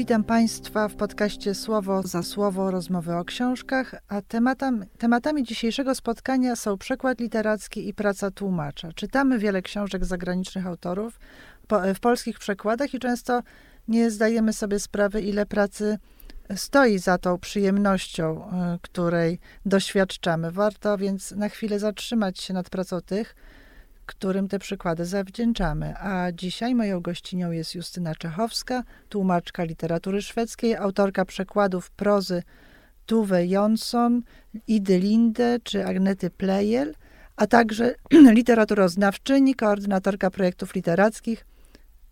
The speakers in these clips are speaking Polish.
Witam Państwa w podcaście Słowo za Słowo, rozmowy o książkach, a tematami dzisiejszego spotkania są przekład literacki i praca tłumacza. Czytamy wiele książek zagranicznych autorów po, w polskich przekładach i często nie zdajemy sobie sprawy, ile pracy stoi za tą przyjemnością, e, której doświadczamy. Warto więc na chwilę zatrzymać się nad pracą tych, którym te przykłady zawdzięczamy. A dzisiaj moją gościnią jest Justyna Czechowska, tłumaczka literatury szwedzkiej, autorka przekładów prozy Tuve Jonsson, Idy Linde czy Agnety Plejel, a także literaturoznawczyni, koordynatorka projektów literackich,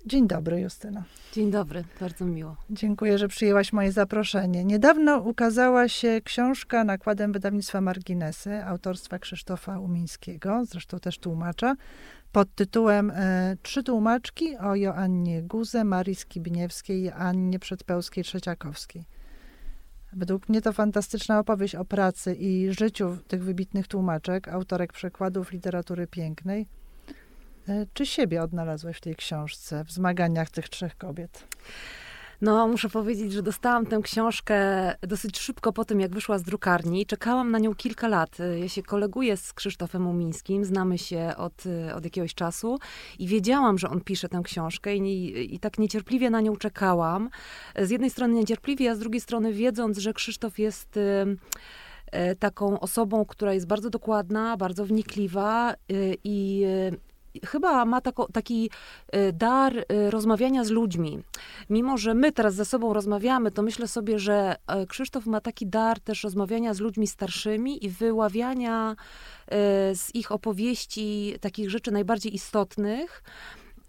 Dzień dobry, Justyna. Dzień dobry, bardzo miło. Dziękuję, że przyjęłaś moje zaproszenie. Niedawno ukazała się książka nakładem wydawnictwa Marginesy, autorstwa Krzysztofa Umińskiego, zresztą też tłumacza, pod tytułem e, Trzy tłumaczki o Joannie Guze, Marii Skibniewskiej i Annie Przedpełskiej-Trzeciakowskiej. Według mnie to fantastyczna opowieść o pracy i życiu tych wybitnych tłumaczek, autorek przekładów literatury pięknej – czy siebie odnalazłeś w tej książce, w zmaganiach tych trzech kobiet? No, muszę powiedzieć, że dostałam tę książkę dosyć szybko po tym, jak wyszła z drukarni. Czekałam na nią kilka lat. E, ja się koleguję z Krzysztofem Umińskim, znamy się od, e, od jakiegoś czasu i wiedziałam, że on pisze tę książkę i, i tak niecierpliwie na nią czekałam. Z jednej strony niecierpliwie, a z drugiej strony wiedząc, że Krzysztof jest taką osobą, która jest bardzo dokładna, bardzo wnikliwa i chyba ma tako, taki y, dar y, rozmawiania z ludźmi. Mimo, że my teraz ze sobą rozmawiamy, to myślę sobie, że e, Krzysztof ma taki dar też rozmawiania z ludźmi starszymi i wyławiania z ich opowieści takich rzeczy najbardziej istotnych.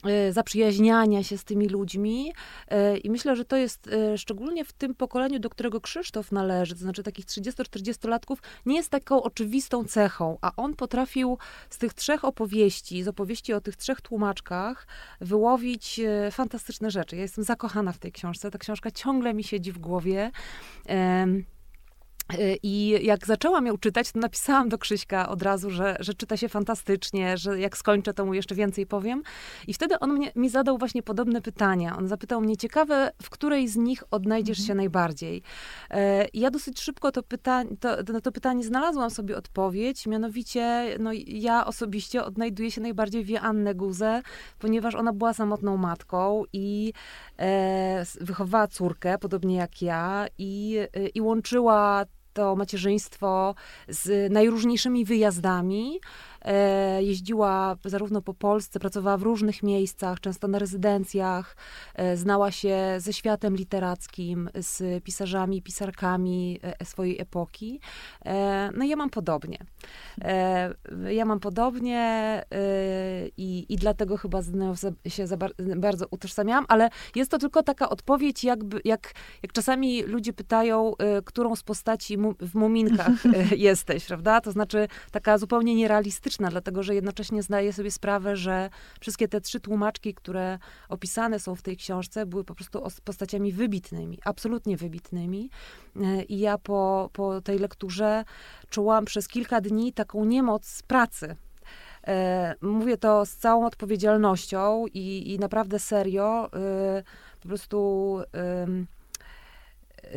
E, zaprzyjaźniania się z tymi ludźmi. E, I myślę, że to jest e, szczególnie w tym pokoleniu, do którego Krzysztof należy, to znaczy takich 30-40-latków, nie jest taką oczywistą cechą, a on potrafił z tych trzech opowieści, z opowieści o tych trzech tłumaczkach, wyłowić fantastyczne rzeczy. Ja jestem zakochana w tej książce. Ta książka ciągle mi siedzi w głowie. Y, I jak zaczęłam ją czytać, to napisałam do Krzyśka od razu, że, że czyta się fantastycznie, że jak skończę, to mu jeszcze więcej powiem. I wtedy on mnie, mi zadał właśnie podobne pytania. On zapytał mnie, ciekawe, w której z nich odnajdziesz mhm. się najbardziej. E, ja dosyć szybko to, pyta to, na to pytanie znalazłam sobie odpowiedź, mianowicie no, ja osobiście odnajduję się najbardziej w Joannę Guzę, ponieważ ona była samotną matką i e, wychowała córkę, podobnie jak ja, i, e, i łączyła to macierzyństwo z najróżniejszymi wyjazdami. E, jeździła zarówno po Polsce, pracowała w różnych miejscach, często na rezydencjach, e, znała się ze światem literackim, z pisarzami, pisarkami e, swojej epoki. No ja mam podobnie. Ja mam podobnie i, i dlatego chyba z nią się bardzo utożsamiałam, ale jest to tylko taka odpowiedź, jakby, jak, jak czasami ludzie pytają, którą z postaci w muminkach jesteś, prawda? To znaczy taka zupełnie nierealistyczna dlatego że jednocześnie zdaję sobie sprawę, że wszystkie te trzy tłumaczki, które opisane są w tej książce, były po prostu postaciami wybitnymi, absolutnie wybitnymi. E, I ja po, po tej lekturze czułam przez kilka dni taką niemoc pracy. E, mówię to z całą odpowiedzialnością i, i naprawdę serio. E, po prostu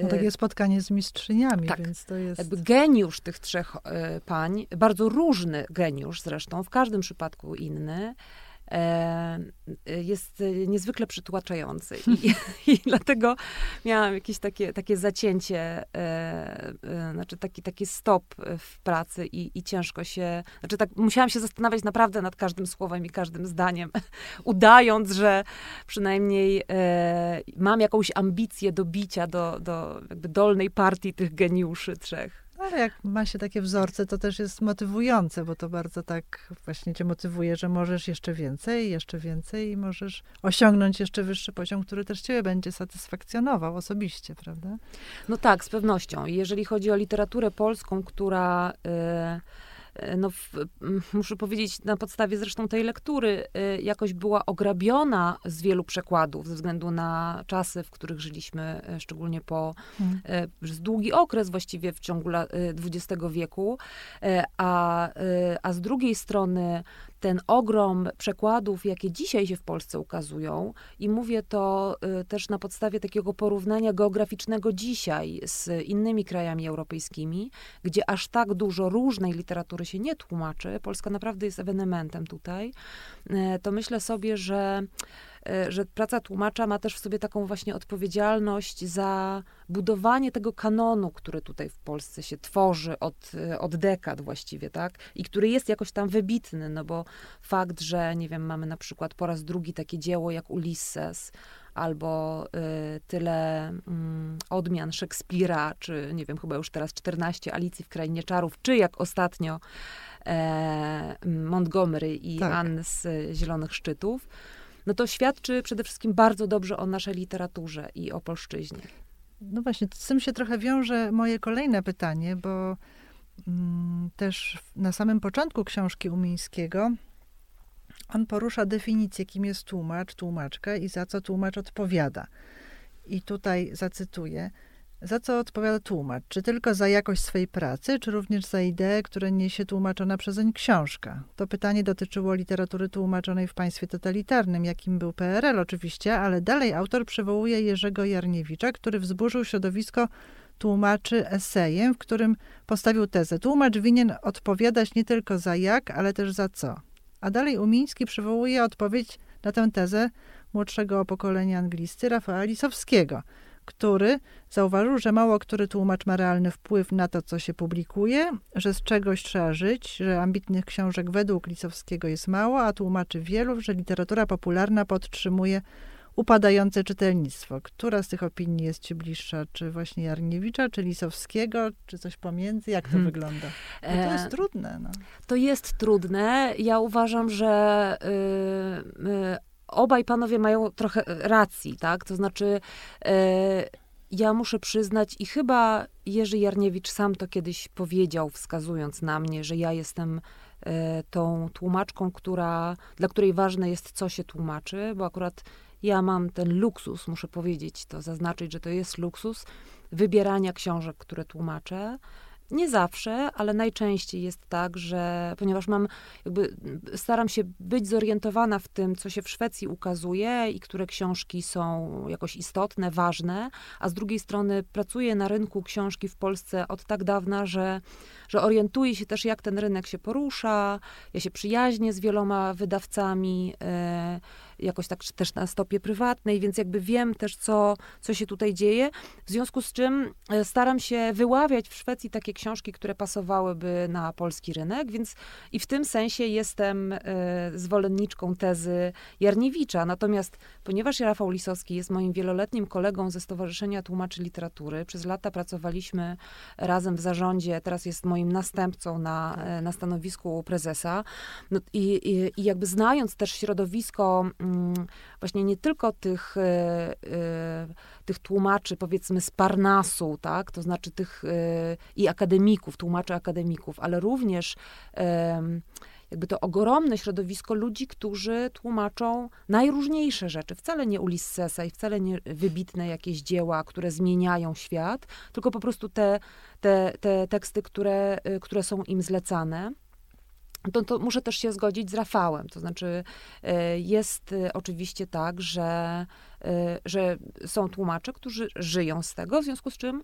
no takie spotkanie z mistrzyniami, tak, więc to jest... Geniusz tych trzech e, pań, bardzo różny geniusz zresztą, w każdym przypadku inny, jest niezwykle przytłaczający. I, i dlatego miałam jakieś takie, takie zacięcie, e, e, znaczy taki, taki stop w pracy i, i ciężko się, znaczy tak musiałam się zastanawiać naprawdę nad każdym słowem i każdym zdaniem, udając, że przynajmniej mam jakąś ambicję do bicia do, do jakby dolnej partii tych geniuszy trzech. Ale jak ma się takie wzorce, to też jest motywujące, bo to bardzo tak właśnie cię motywuje, że możesz jeszcze więcej, jeszcze więcej i możesz osiągnąć jeszcze wyższy poziom, który też ciebie będzie satysfakcjonował osobiście, prawda? No tak, z pewnością. Jeżeli chodzi o literaturę polską, która... Yy no, w, muszę powiedzieć, na podstawie zresztą tej lektury, e, jakoś była ograbiona z wielu przekładów ze względu na czasy, w których żyliśmy, e, szczególnie po hmm. przez długi okres właściwie w ciągu XX wieku, a, a z drugiej strony ten ogrom przekładów, jakie dzisiaj się w Polsce ukazują, i mówię to y, też na podstawie takiego porównania geograficznego dzisiaj z innymi krajami europejskimi, gdzie aż tak dużo różnej literatury się nie tłumaczy, Polska naprawdę jest ewenementem tutaj, y, to myślę sobie, że E, że praca tłumacza ma też w sobie taką właśnie odpowiedzialność za budowanie tego kanonu, który tutaj w Polsce się tworzy od, e, od dekad właściwie, tak? I który jest jakoś tam wybitny, no bo fakt, że, nie wiem, mamy na przykład po raz drugi takie dzieło jak Ulysses, albo y, tyle y, odmian Szekspira, czy nie wiem, chyba już teraz 14 Alicji w Krainie Czarów, czy jak ostatnio e, Montgomery i tak. Ann z Zielonych Szczytów, no to świadczy przede wszystkim bardzo dobrze o naszej literaturze i o polszczyźnie. No właśnie, z tym się trochę wiąże moje kolejne pytanie, bo mm, też na samym początku książki Umińskiego on porusza definicję, kim jest tłumacz, tłumaczka i za co tłumacz odpowiada. I tutaj zacytuję. Za co odpowiada tłumacz? Czy tylko za jakość swojej pracy, czy również za idee, które niesie tłumaczona przezeń książka? To pytanie dotyczyło literatury tłumaczonej w państwie totalitarnym, jakim był PRL oczywiście, ale dalej autor przywołuje Jerzego Jarniewicza, który wzburzył środowisko tłumaczy esejem, w którym postawił tezę. Tłumacz winien odpowiadać nie tylko za jak, ale też za co. A dalej Umiński przywołuje odpowiedź na tę tezę młodszego pokolenia anglisty Rafała Lisowskiego – który zauważył, że mało który tłumacz ma realny wpływ na to, co się publikuje, że z czegoś trzeba żyć, że ambitnych książek według Lisowskiego jest mało, a tłumaczy wielu, że literatura popularna podtrzymuje upadające czytelnictwo. Która z tych opinii jest ci bliższa? Czy właśnie Jarniewicza, czy Lisowskiego, czy coś pomiędzy? Jak to hmm. wygląda? to jest e, trudne. No. To jest trudne. Ja uważam, że yy, yy, obaj panowie mają trochę racji, tak? To znaczy, e, ja muszę przyznać, i chyba Jerzy Jarniewicz sam to kiedyś powiedział, wskazując na mnie, że ja jestem e, tą tłumaczką, która, dla której ważne jest, co się tłumaczy, bo akurat ja mam ten luksus, muszę powiedzieć, to zaznaczyć, że to jest luksus wybierania książek, które tłumaczę. Nie zawsze, ale najczęściej jest tak, że ponieważ mam, jakby staram się być zorientowana w tym, co się w Szwecji ukazuje i które książki są jakoś istotne, ważne, a z drugiej strony pracuję na rynku książki w Polsce od tak dawna, że, że orientuję się też, jak ten rynek się porusza. Ja się przyjaźnię z wieloma wydawcami. Yy, jakoś tak też na stopie prywatnej, więc jakby wiem też, co, co się tutaj dzieje. W związku z czym e, staram się wyławiać w Szwecji takie książki, które pasowałyby na polski rynek, więc i w tym sensie jestem e, zwolenniczką tezy Jarniewicza. Natomiast ponieważ Rafał Lisowski jest moim wieloletnim kolegą ze Stowarzyszenia Tłumaczy Literatury, przez lata pracowaliśmy razem w zarządzie, teraz jest moim następcą na, e, na stanowisku prezesa. No i, i, i jakby znając też środowisko właśnie nie tylko tych, e, e, tych tłumaczy, powiedzmy, z Parnasu, tak, to znaczy tych e, i akademików, tłumaczy akademików, ale również jakby to ogromne środowisko ludzi, którzy tłumaczą najróżniejsze rzeczy. Wcale nie Ulyssesa i wcale nie wybitne jakieś dzieła, które zmieniają świat, tylko po prostu te, te, te teksty, które, które są im zlecane to, to muszę też się zgodzić z Rafałem. To znaczy, e, jest e, oczywiście tak, że, e, że są tłumacze, którzy żyją z tego, w związku z czym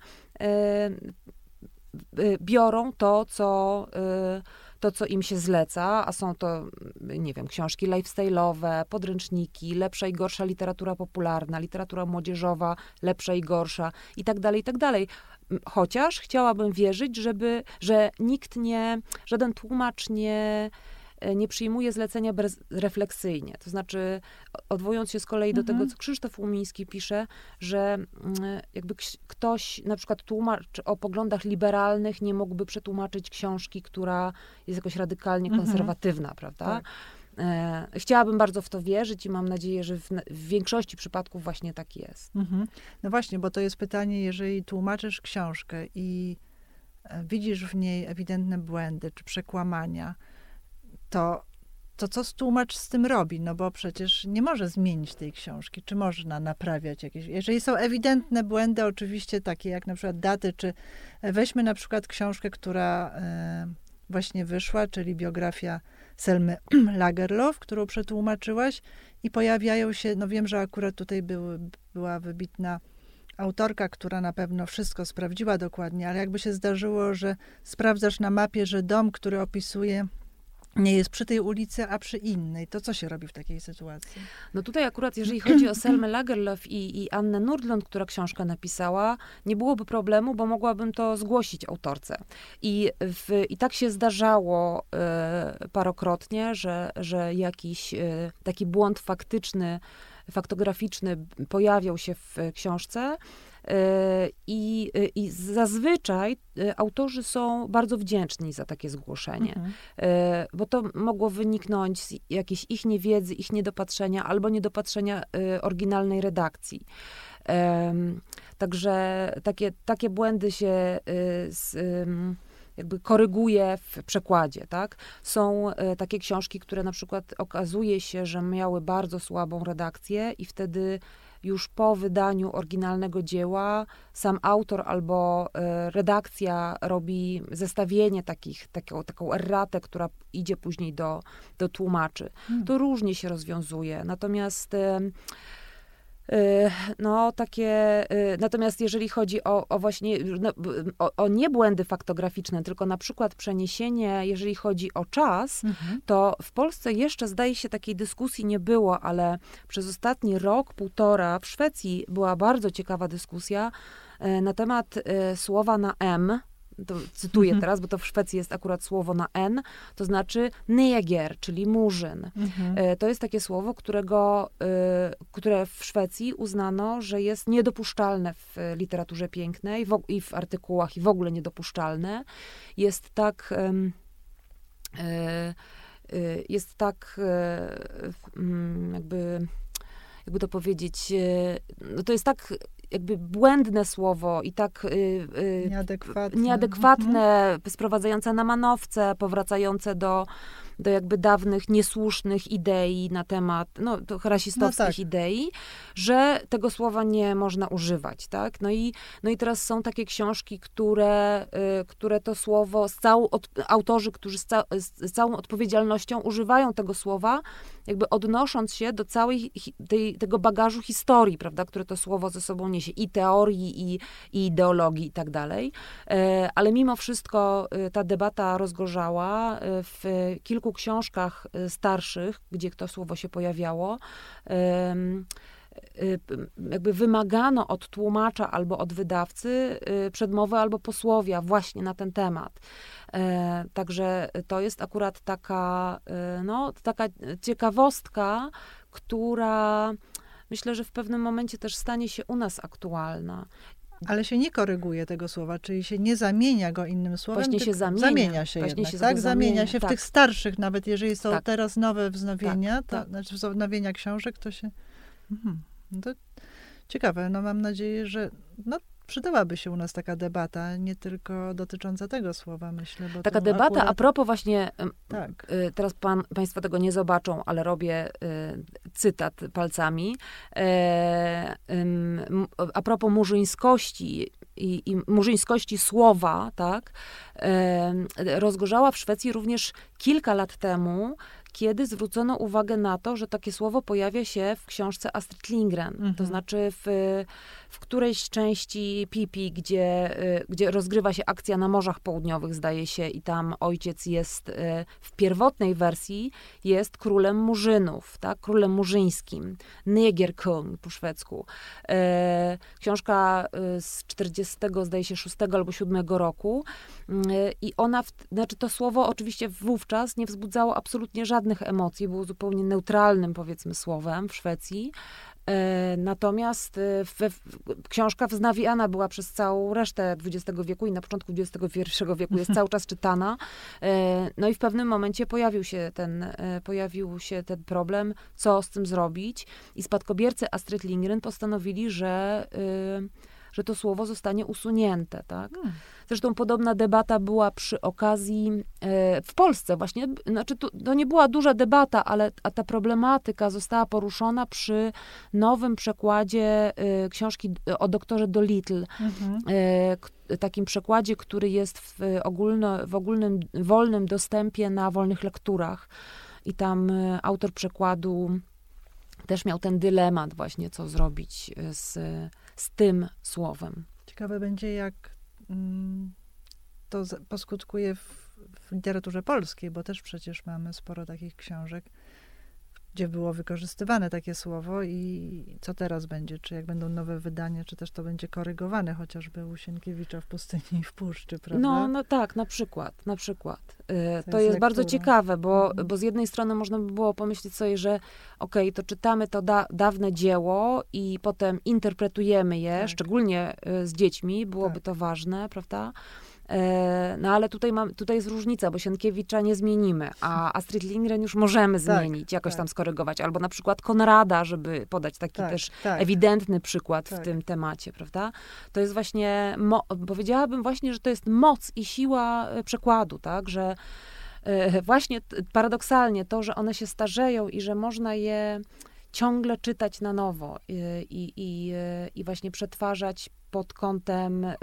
biorą to, co to, co im się zleca, a są to, nie wiem, książki lifestyle'owe, podręczniki, lepsza i gorsza literatura popularna, literatura młodzieżowa, lepsza i gorsza i tak dalej, i tak dalej. Chociaż chciałabym wierzyć, żeby, że nikt nie, żaden tłumacz nie, nie przyjmuje zlecenia bezrefleksyjnie. To znaczy, odwołując się z kolei mhm. do tego, mhm. co Krzysztof Łumiński pisze, że mm, jakby ktoś, na przykład tłumacz o poglądach liberalnych, nie mógłby przetłumaczyć książki, która jest jakoś radykalnie mhm. konserwatywna, prawda? Tak. E, chciałabym bardzo w to wierzyć i mam nadzieję, że w, w większości przypadków właśnie tak jest. Mhm. No właśnie, bo to jest pytanie, jeżeli tłumaczysz książkę i e, widzisz w niej ewidentne błędy czy przekłamania, to, to co tłumacz z tym robi? No bo przecież nie może zmienić tej książki. Czy można naprawiać jakieś... Jeżeli są ewidentne błędy, oczywiście takie jak na przykład daty, czy weźmy na przykład książkę, która... właśnie wyszła, czyli biografia Selmy Lagerlof, którą przetłumaczyłaś i pojawiają się, no wiem, że akurat tutaj był, była wybitna autorka, która na pewno wszystko sprawdziła dokładnie, ale jakby się zdarzyło, że sprawdzasz na mapie, że dom, który opisuje nie jest przy tej ulicy, a przy innej. To co się robi w takiej sytuacji? No tutaj akurat, jeżeli chodzi o Selmę Lagerlöf i, i Annę Nordlund, która książkę napisała, nie byłoby problemu, bo mogłabym to zgłosić autorce. I, w, i tak się zdarzało y, parokrotnie, że, że jakiś y, taki błąd faktyczny, faktograficzny pojawiał się w książce, i, I zazwyczaj e, autorzy są bardzo wdzięczni za takie zgłoszenie, mhm. E, bo to mogło wyniknąć z jakiejś ich niewiedzy, ich niedopatrzenia albo niedopatrzenia e, oryginalnej redakcji. Także takie, takie błędy się z, jakby koryguje w przekładzie, tak? Są takie książki, które na przykład okazuje się, że miały bardzo słabą redakcję i wtedy już po wydaniu oryginalnego dzieła sam autor albo e, redakcja robi zestawienie takich, taką, taką erratę, która idzie później do, do tłumaczy. Hmm. To różnie się rozwiązuje. Natomiast no, takie, y, natomiast jeżeli chodzi o, o właśnie, no, o, o, nie błędy faktograficzne, tylko na przykład przeniesienie, jeżeli chodzi o czas, mhm. to w Polsce jeszcze zdaje się takiej dyskusji nie było, ale przez ostatni rok, półtora w Szwecji była bardzo ciekawa dyskusja y, na temat słowa na M, to cytuję mhm. teraz, bo to w Szwecji jest akurat słowo na N, to znaczy neger, czyli murzyn. Mhm. E, to jest takie słowo, którego, e, które w Szwecji uznano, że jest niedopuszczalne w literaturze pięknej i w artykułach i w ogóle niedopuszczalne. Jest tak e, jest tak mm, jakby jakby to powiedzieć, no to jest tak jakby błędne słowo i tak y, y, nieadekwatne, nieadekwatne mhm. sprowadzające na manowce, powracające do do jakby dawnych, niesłusznych idei na temat, no, to rasistowskich no tak. idei, że tego słowa nie można używać, tak? No i, no i teraz są takie książki, które, y, które to słowo, z całą, od, autorzy, którzy z, ca, z, całą odpowiedzialnością używają tego słowa, jakby odnosząc się do całej tej, tego bagażu historii, prawda, które to słowo ze sobą niesie, i teorii, i, i ideologii i tak dalej. E, ale mimo wszystko y, ta debata rozgorzała y, w kilku kilku książkach y, starszych, gdzie to słowo się pojawiało, y, jakby wymagano od tłumacza albo od wydawcy y, przedmowy albo posłowia właśnie na ten temat. E, także to jest akurat taka, no, taka ciekawostka, która myślę, że w pewnym momencie też stanie się u nas aktualna. Ale się nie koryguje tego słowa, czyli się nie zamienia go innym słowem. Właśnie się zamienia. Zamienia się Właśnie jednak, się tak? Zamienia się tak. w tych starszych, nawet jeżeli są tak. teraz nowe wznowienia, tak, to, tak. znaczy wznowienia książek, to się... Mhm. No to ciekawe, no mam nadzieję, że no, przydałaby się u nas taka debata, nie tylko dotycząca tego słowa, myślę. taka debata akurat... a propos właśnie, tak. Y, teraz pan, państwo tego nie zobaczą, ale robię y, cytat palcami, e, a propos murzyńskości i, i murzyńskości słowa, tak, rozgorzała w Szwecji również kilka lat temu, kiedy zwrócono uwagę na to, że takie słowo pojawia się w książce Astrid Lindgren. Mhm. To znaczy w, w którejś części Pipi, gdzie, y, gdzie rozgrywa się akcja na Morzach Południowych, zdaje się, i tam ojciec jest y, w pierwotnej wersji jest królem murzynów, tak? królem murzyńskim. Negerkung po szwedzku. E, książka y, z 40, zdaje się, 6 albo 7 roku. I ona, w, znaczy to słowo oczywiście wówczas nie wzbudzało absolutnie żadnych żadnych emocji, było zupełnie neutralnym, powiedzmy, słowem w Szwecji. E, natomiast e, książka wznawiana była przez całą resztę XX wieku i na początku XXI wieku jest cały czas czytana. E, no i w pewnym momencie pojawił się ten, pojawił się ten problem, co z tym zrobić. I spadkobiercy Astrid Lindgren postanowili, że, że to słowo zostanie usunięte. Tak? Hmm. Zresztą podobna debata była przy okazji e, w Polsce właśnie, znaczy to, to nie była duża debata, ale a ta problematyka została poruszona przy nowym przekładzie e, książki o doktorze Dolittle, mhm. E, takim przekładzie, który jest w, ogólno, w ogólnym, wolnym dostępie na wolnych lekturach. I tam e, autor przekładu też miał ten dylemat właśnie, co zrobić z, z tym słowem. Ciekawe będzie, jak to poskutkuje w, w literaturze polskiej, bo też przecież mamy sporo takich książek, gdzie było wykorzystywane takie słowo i co teraz będzie? Czy jak będą nowe wydania, czy też to będzie korygowane, chociażby u Sienkiewicza w Pustyni i w Puszczy, prawda? No, no tak, na przykład, na przykład. Yy, to, to, jest, jest bardzo ciekawe, bo, mhm. bo z jednej strony można by było pomyśleć sobie, że okej, okay, to czytamy to da, dawne dzieło i potem interpretujemy je, tak. szczególnie y, z dziećmi, byłoby tak. to ważne, prawda? E, no ale tutaj, mam, tutaj jest różnica, bo Sienkiewicza nie zmienimy, a Astrid Lindgren już możemy tak, zmienić, jakoś tak. tam skorygować. Albo na przykład Konrada, żeby podać taki tak, też tak. ewidentny przykład w tak. tym temacie, prawda? To jest właśnie, powiedziałabym właśnie, że to jest moc i siła e, przekładu, tak? Że e, właśnie paradoksalnie to, że one się starzeją i że można je ciągle czytać na nowo i, i, i, właśnie przetwarzać pod kątem y,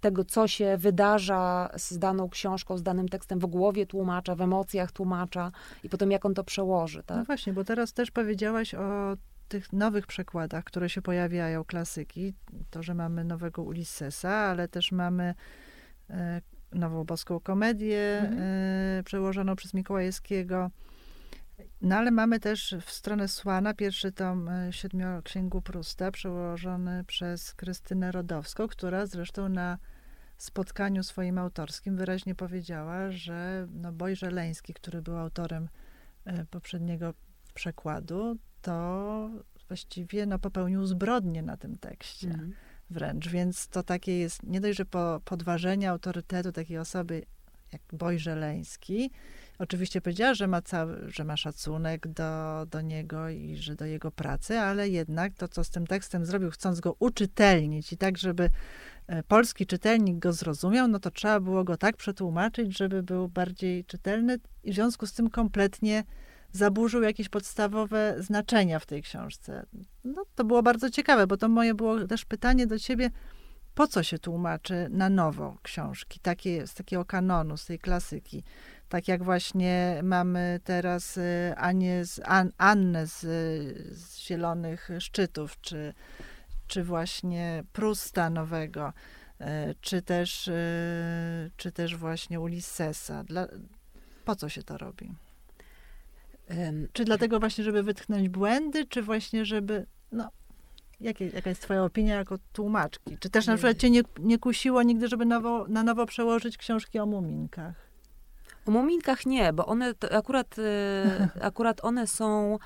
tego, co się wydarza z daną książką, z danym tekstem w głowie tłumacza, w emocjach tłumacza i potem jak on to przełoży. Tak? No właśnie, bo teraz też powiedziałaś o tych nowych przekładach, które się pojawiają, klasyki. To, że mamy nowego Ulyssesa, ale też mamy e, nową boską komedię mhm. e, przełożoną przez Mikołajewskiego. No ale mamy też w stronę Słana pierwszy tom e, Siedmioksięgu Prusta, przełożony przez Krystynę Rodowską, która zresztą na spotkaniu swoim autorskim wyraźnie powiedziała, że no Boj Żeleński, który był autorem e, poprzedniego przekładu, to właściwie no, popełnił zbrodnię na tym tekście. Mhm. Wręcz, więc to takie jest nie dość, że po, podważenie autorytetu takiej osoby jak Boj Żeleński, Oczywiście powiedziała, że ma, cały, że ma szacunek do, do niego i że do jego pracy, ale jednak to, co z tym tekstem zrobił, chcąc go uczytelnić i tak, żeby e, polski czytelnik go zrozumiał, no to trzeba było go tak przetłumaczyć, żeby był bardziej czytelny i w związku z tym kompletnie zaburzył jakieś podstawowe znaczenia w tej książce. No, to było bardzo ciekawe, bo to moje było też pytanie do ciebie, po co się tłumaczy na nowo książki, takie, z takiego kanonu, z tej klasyki. Tak jak właśnie mamy teraz y, Anię z, An, Annę z, z Zielonych Szczytów, czy, czy właśnie Prusta nowego, y, czy też, y, czy też właśnie Ulyssesa. Dla, po co się to robi? Um, czy dlatego właśnie, żeby wytchnąć błędy, czy właśnie, żeby, no, jakie, jaka jest twoja opinia jako tłumaczki? Czy też na przykład cię nie, nie kusiło nigdy, żeby nowo, na nowo przełożyć książki o muminkach? O muminkach nie, bo one akurat, y, akurat one są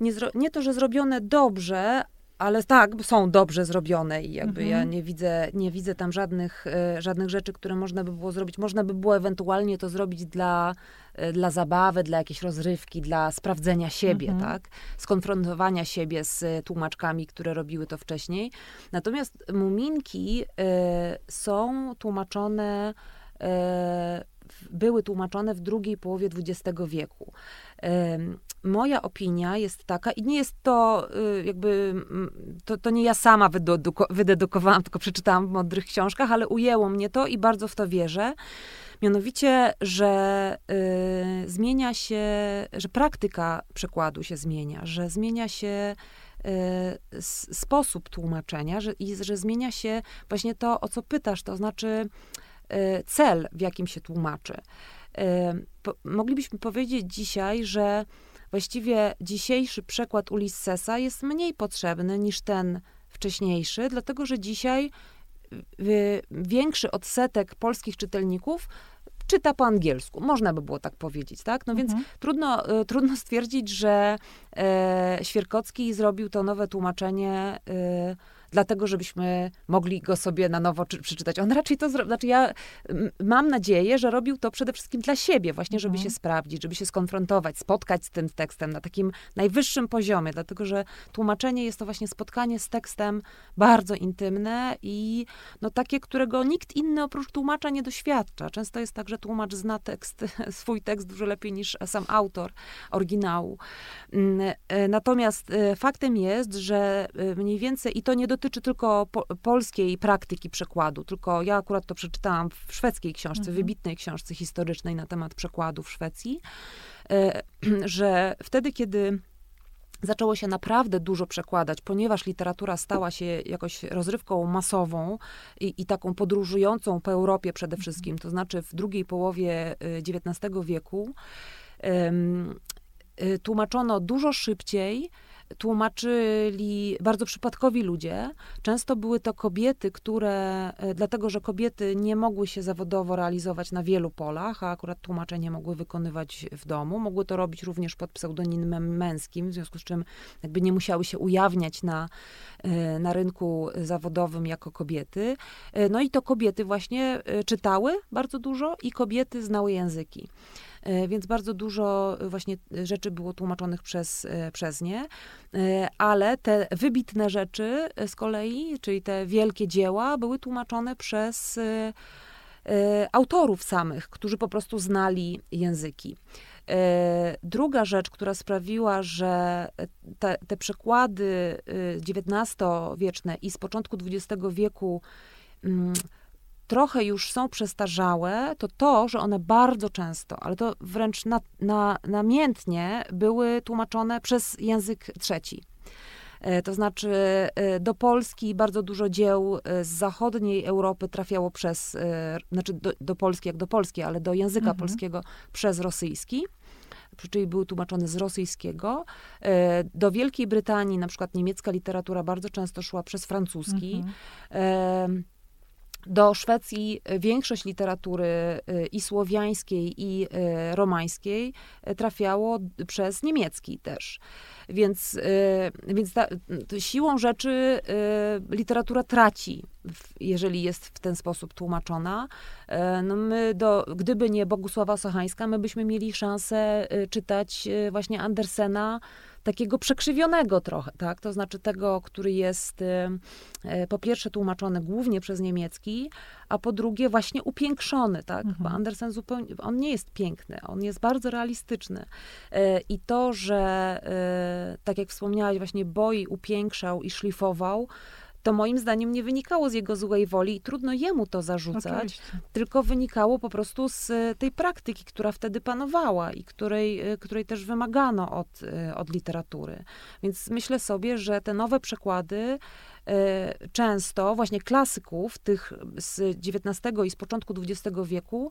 nie, nie to, że zrobione dobrze, ale tak, są dobrze zrobione i jakby mhm. ja nie widzę, nie widzę tam żadnych, y, żadnych rzeczy, które można by było zrobić. Można by było ewentualnie to zrobić dla, y, dla zabawy, dla jakiejś rozrywki, dla sprawdzenia siebie, mhm. tak? Skonfrontowania siebie z tłumaczkami, które robiły to wcześniej. Natomiast muminki y, są tłumaczone y, były tłumaczone w drugiej połowie XX wieku. Moja opinia jest taka, i nie jest to y, jakby, to, to nie ja sama wydedukowałam, tylko przeczytałam w mądrych książkach, ale ujęło mnie to i bardzo w to wierzę. Mianowicie, że y, zmienia się, że praktyka przekładu się zmienia, że zmienia się y, sposób tłumaczenia, że, i że zmienia się właśnie to, o co pytasz, to znaczy cel, w jakim się tłumaczy. Y, moglibyśmy powiedzieć dzisiaj, że właściwie dzisiejszy przekład Ulyssesa jest mniej potrzebny niż ten wcześniejszy, dlatego że dzisiaj y, większy odsetek polskich czytelników czyta po angielsku. Można by było tak powiedzieć, tak? No mhm. więc trudno, trudno stwierdzić, że e, Świerkocki zrobił to nowe tłumaczenie e, dlatego żebyśmy mogli go sobie na nowo czy, przeczytać. On raczej to zrobił, znaczy ja mam nadzieję, że robił to przede wszystkim dla siebie, właśnie żeby mhm. się sprawdzić, żeby się skonfrontować, spotkać z tym tekstem na takim najwyższym poziomie, dlatego że tłumaczenie jest to właśnie spotkanie z tekstem bardzo intymne i no takie, którego nikt inny oprócz tłumacza nie doświadcza. Często jest tak, że tłumacz zna tekst, swój tekst dużo lepiej niż sam autor oryginału. Mm, e, natomiast e, faktem jest, że e, mniej więcej, i to nie do dotyczy tylko po, polskiej praktyki przekładu, tylko ja akurat to przeczytałam w szwedzkiej książce, mhm. wybitnej książce historycznej na temat przekładu w Szwecji, e, że wtedy, kiedy zaczęło się naprawdę dużo przekładać, ponieważ literatura stała się jakoś rozrywką masową i, i taką podróżującą po Europie przede mhm. wszystkim, to znaczy w drugiej połowie XIX y, wieku, um, tłumaczono dużo szybciej tłumaczyli bardzo przypadkowi ludzie. Często były to kobiety, które, e, dlatego że kobiety nie mogły się zawodowo realizować na wielu polach, a akurat tłumacze nie mogły wykonywać w domu. Mogły to robić również pod pseudonimem męskim, w związku z czym jakby nie musiały się ujawniać na, e, na rynku zawodowym jako kobiety. E, no i to kobiety właśnie czytały bardzo dużo i kobiety znały języki. E, więc bardzo dużo właśnie rzeczy było tłumaczonych przez, e, przez nie, e, ale te wybitne rzeczy z kolei, czyli te wielkie dzieła, były tłumaczone przez autorów samych, którzy po prostu znali języki. Druga rzecz, która sprawiła, że te, te przekłady XIX-wieczne i z początku XX wieku mm, trochę już są przestarzałe, to to, że one bardzo często, ale to wręcz na, na, namiętnie były tłumaczone przez język trzeci. E, to znaczy, e, do Polski bardzo dużo dzieł e, z zachodniej Europy trafiało przez, znaczy do, do Polski jak do Polski, ale do języka mhm. polskiego przez rosyjski czyli były tłumaczone z rosyjskiego. Do Wielkiej Brytanii, na przykład niemiecka literatura bardzo często szła przez francuski. Mhm. Do Szwecji większość literatury y, i słowiańskiej, i y, romańskiej trafiało przez niemiecki też. Więc, więc ta, siłą rzeczy literatura traci, jeżeli jest w ten sposób tłumaczona. No my do, gdyby nie Bogusława Sochańska, my byśmy mieli szansę czytać właśnie Andersena takiego przekrzywionego trochę, tak? To znaczy tego, który jest e, po pierwsze tłumaczony głównie przez niemiecki, a po drugie właśnie upiększony, tak? Mhm. Bo Andersen zupełnie, on nie jest piękny, on jest bardzo realistyczny. E, I to, że tak jak wspomniałaś, właśnie Boi upiększał i szlifował, to moim zdaniem nie wynikało z jego złej woli i trudno jemu to zarzucać, Oczywiście. tylko wynikało po prostu z e, tej praktyki, która wtedy panowała i której, e, której też wymagano od, e, od literatury. Więc myślę sobie, że te nowe przekłady często właśnie klasyków, tych z XIX i z początku XX wieku,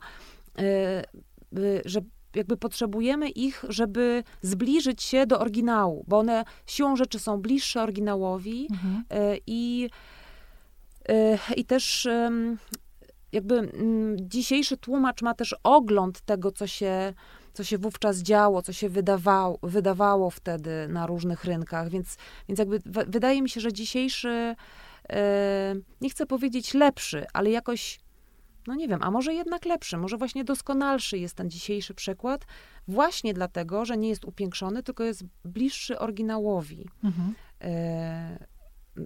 że jakby potrzebujemy ich, żeby zbliżyć się do oryginału, bo one siłą rzeczy są bliższe oryginałowi mhm. E, i, e, i też jakby dzisiejszy tłumacz ma też ogląd tego, co się, co się wówczas działo, co się wydawało, wydawało wtedy na różnych rynkach, więc, więc jakby wydaje mi się, że dzisiejszy, e, nie chcę powiedzieć lepszy, ale jakoś no nie wiem, a może jednak lepszy, może właśnie doskonalszy jest ten dzisiejszy przekład, właśnie dlatego, że nie jest upiększony, tylko jest bliższy oryginałowi. Mhm. E,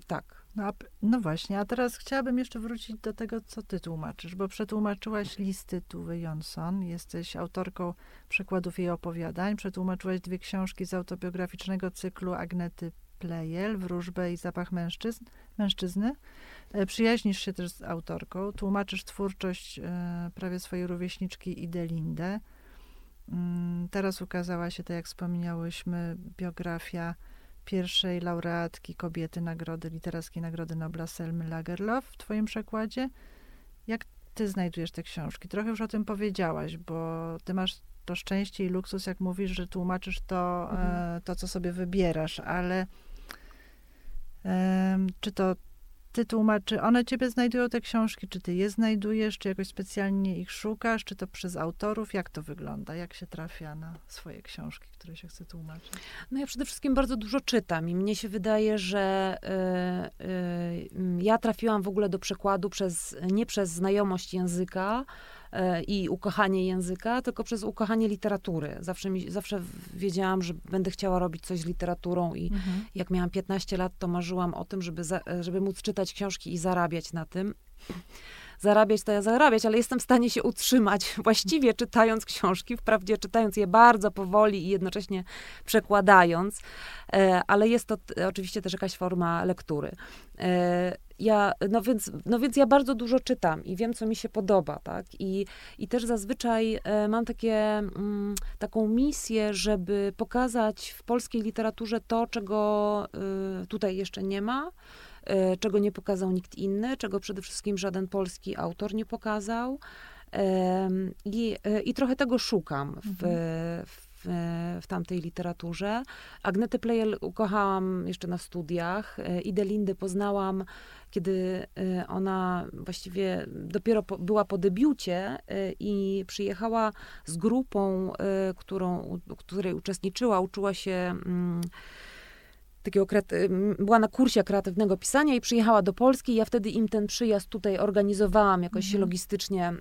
tak. No, no, właśnie, a teraz chciałabym jeszcze wrócić do tego, co ty tłumaczysz, bo przetłumaczyłaś listy Tuwy Jonsson, jesteś autorką przekładów jej opowiadań, przetłumaczyłaś dwie książki z autobiograficznego cyklu Agnety Plejel, Wróżbę i Zapach mężczyzn, mężczyzny. E, przyjaźnisz się też z autorką, tłumaczysz twórczość e, prawie swojej rówieśniczki Idelindę. Mm, teraz ukazała się, tak jak wspomniałyśmy, biografia pierwszej laureatki kobiety nagrody, literackiej Nagrody Nobla Selmy Lagerlof w twoim przekładzie. Jak ty znajdujesz te książki? Trochę już o tym powiedziałaś, bo ty masz to szczęście i luksus, jak mówisz, że tłumaczysz to, mhm. E, to co sobie wybierasz, ale czy to ty tłumaczy, one ciebie znajdują te książki, czy ty je znajdujesz, czy jakoś specjalnie ich szukasz, czy to przez autorów, jak to wygląda, jak się trafia na swoje książki, które się chce tłumaczyć? No ja przede wszystkim bardzo dużo czytam i mnie się wydaje, że y, y, ja trafiłam w ogóle do przekładu przez, nie przez znajomość języka, i ukochanie języka, tylko przez ukochanie literatury. Zawsze, mi, zawsze wiedziałam, że będę chciała robić coś z literaturą i mhm. jak miałam 15 lat, to marzyłam o tym, żeby, za, żeby móc czytać książki i zarabiać na tym. zarabiać, to ja zarabiać, ale jestem w stanie się utrzymać właściwie czytając książki, wprawdzie czytając je bardzo powoli i jednocześnie przekładając, e, ale jest to oczywiście też jakaś forma lektury. E, ja, no więc, no więc ja bardzo dużo czytam i wiem, co mi się podoba, tak? I, i też zazwyczaj e, mam takie, mm, taką misję, żeby pokazać w polskiej literaturze to, czego y, tutaj jeszcze nie ma, y, czego nie pokazał nikt inny, czego przede wszystkim żaden polski autor nie pokazał. I, i trochę tego szukam w, mhm. w w, w, tamtej literaturze. Agnetę Plejel ukochałam jeszcze na studiach. Idę Lindy poznałam kiedy y, ona właściwie dopiero po, była po debiucie y, i przyjechała z grupą, którą, której uczestniczyła, uczyła się mm, takiego, była na kursie kreatywnego pisania i przyjechała do Polski. Ja wtedy im ten przyjazd tutaj organizowałam, jakoś mhm. logistycznie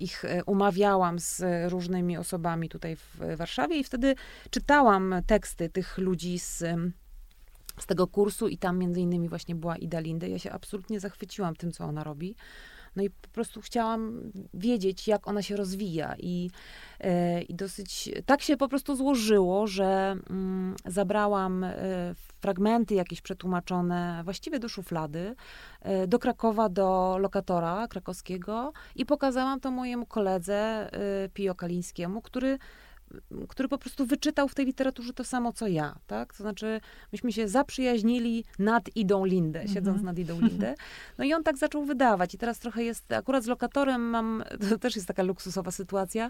ich umawiałam z różnymi osobami tutaj w Warszawie i wtedy czytałam teksty tych ludzi z z tego kursu i tam między innymi właśnie była Ida Linde. Ja się absolutnie zachwyciłam tym, co ona robi. No i po prostu chciałam wiedzieć, jak ona się rozwija. I, e, i dosyć tak się po prostu złożyło, że mm, zabrałam e, fragmenty jakieś przetłumaczone właściwie do szuflady, e, do Krakowa, do lokatora krakowskiego i pokazałam to mojemu koledze Pio Kalińskiemu, który który po prostu wyczytał w tej literaturze to samo, co ja, tak? To znaczy, myśmy się zaprzyjaźnili nad Idą Lindę, mhm. siedząc nad Idą Lindę. No i on tak zaczął wydawać. I teraz trochę jest, akurat z lokatorem mam, to też jest taka luksusowa sytuacja,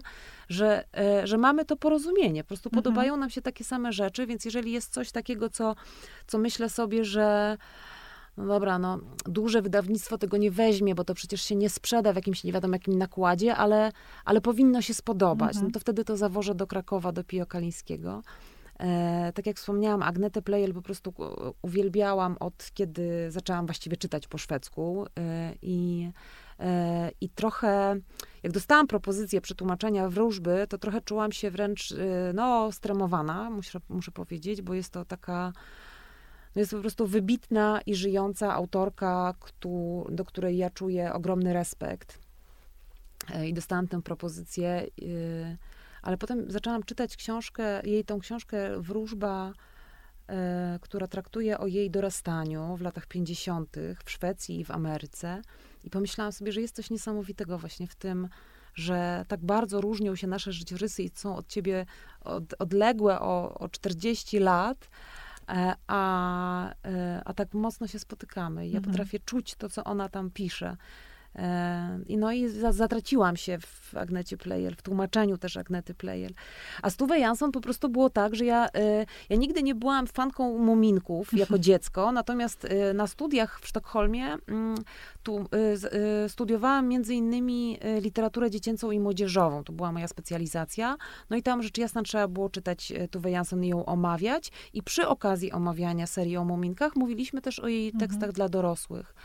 że, e, że mamy to porozumienie. Po prostu mhm. podobają nam się takie same rzeczy, więc jeżeli jest coś takiego, co, co myślę sobie, że no dobra, no duże wydawnictwo tego nie weźmie, bo to przecież się nie sprzeda w jakimś nie wiadomo jakim nakładzie, ale, ale powinno się spodobać. Mhm. No to wtedy to zawożę do Krakowa, do Pio Kalińskiego. E, tak jak wspomniałam, Agnetę Plejel po prostu uwielbiałam od kiedy zaczęłam właściwie czytać po szwedzku e, i, e, i trochę, jak dostałam propozycję przetłumaczenia wróżby, to trochę czułam się wręcz, e, no, stremowana, muszę, muszę powiedzieć, bo jest to taka jest po prostu wybitna i żyjąca autorka, do której ja czuję ogromny respekt. E, I dostałam tę propozycję, y, ale potem zaczęłam czytać książkę, jej tą książkę Wróżba, e, która traktuje o jej dorastaniu w latach 50. w Szwecji i w Ameryce. I pomyślałam sobie, że jest coś niesamowitego właśnie w tym, że tak bardzo różnią się nasze życiorysy i są od ciebie od, odległe o, o 40 lat, a, e, a tak mocno się spotykamy. Ja mhm. potrafię czuć to, co ona tam pisze. E, I no i zatraciłam się w Agnecie Player, w tłumaczeniu też Agnety Player. A z Tuve Jansson po prostu było tak, że ja, ja nigdy nie byłam fanką muminków jako dziecko, natomiast na studiach w Sztokholmie mm, tu, studiowałam między innymi literaturę dziecięcą i młodzieżową. To była moja specjalizacja. No i tam rzecz jasna trzeba było czytać Tuve Jansson i ją omawiać. I przy okazji omawiania serii o muminkach mówiliśmy też o jej tekstach mhm. dla dorosłych.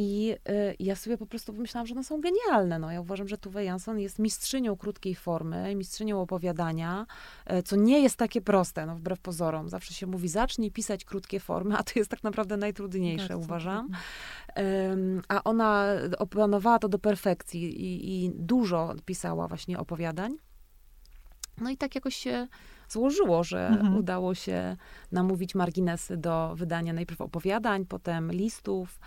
I y, ja sobie po prostu pomyślałam, że one są genialne. No, ja uważam, że Tuve Jansson jest mistrzynią krótkiej formy, mistrzynią opowiadania, y, co nie jest takie proste, no, wbrew pozorom. Zawsze się mówi, zacznij pisać krótkie formy, a to jest tak naprawdę najtrudniejsze, Bardzo uważam. a ona opanowała to do perfekcji i, i dużo pisała właśnie opowiadań. No i tak jakoś się złożyło, że mhm. udało się namówić marginesy do wydania najpierw opowiadań, potem listów,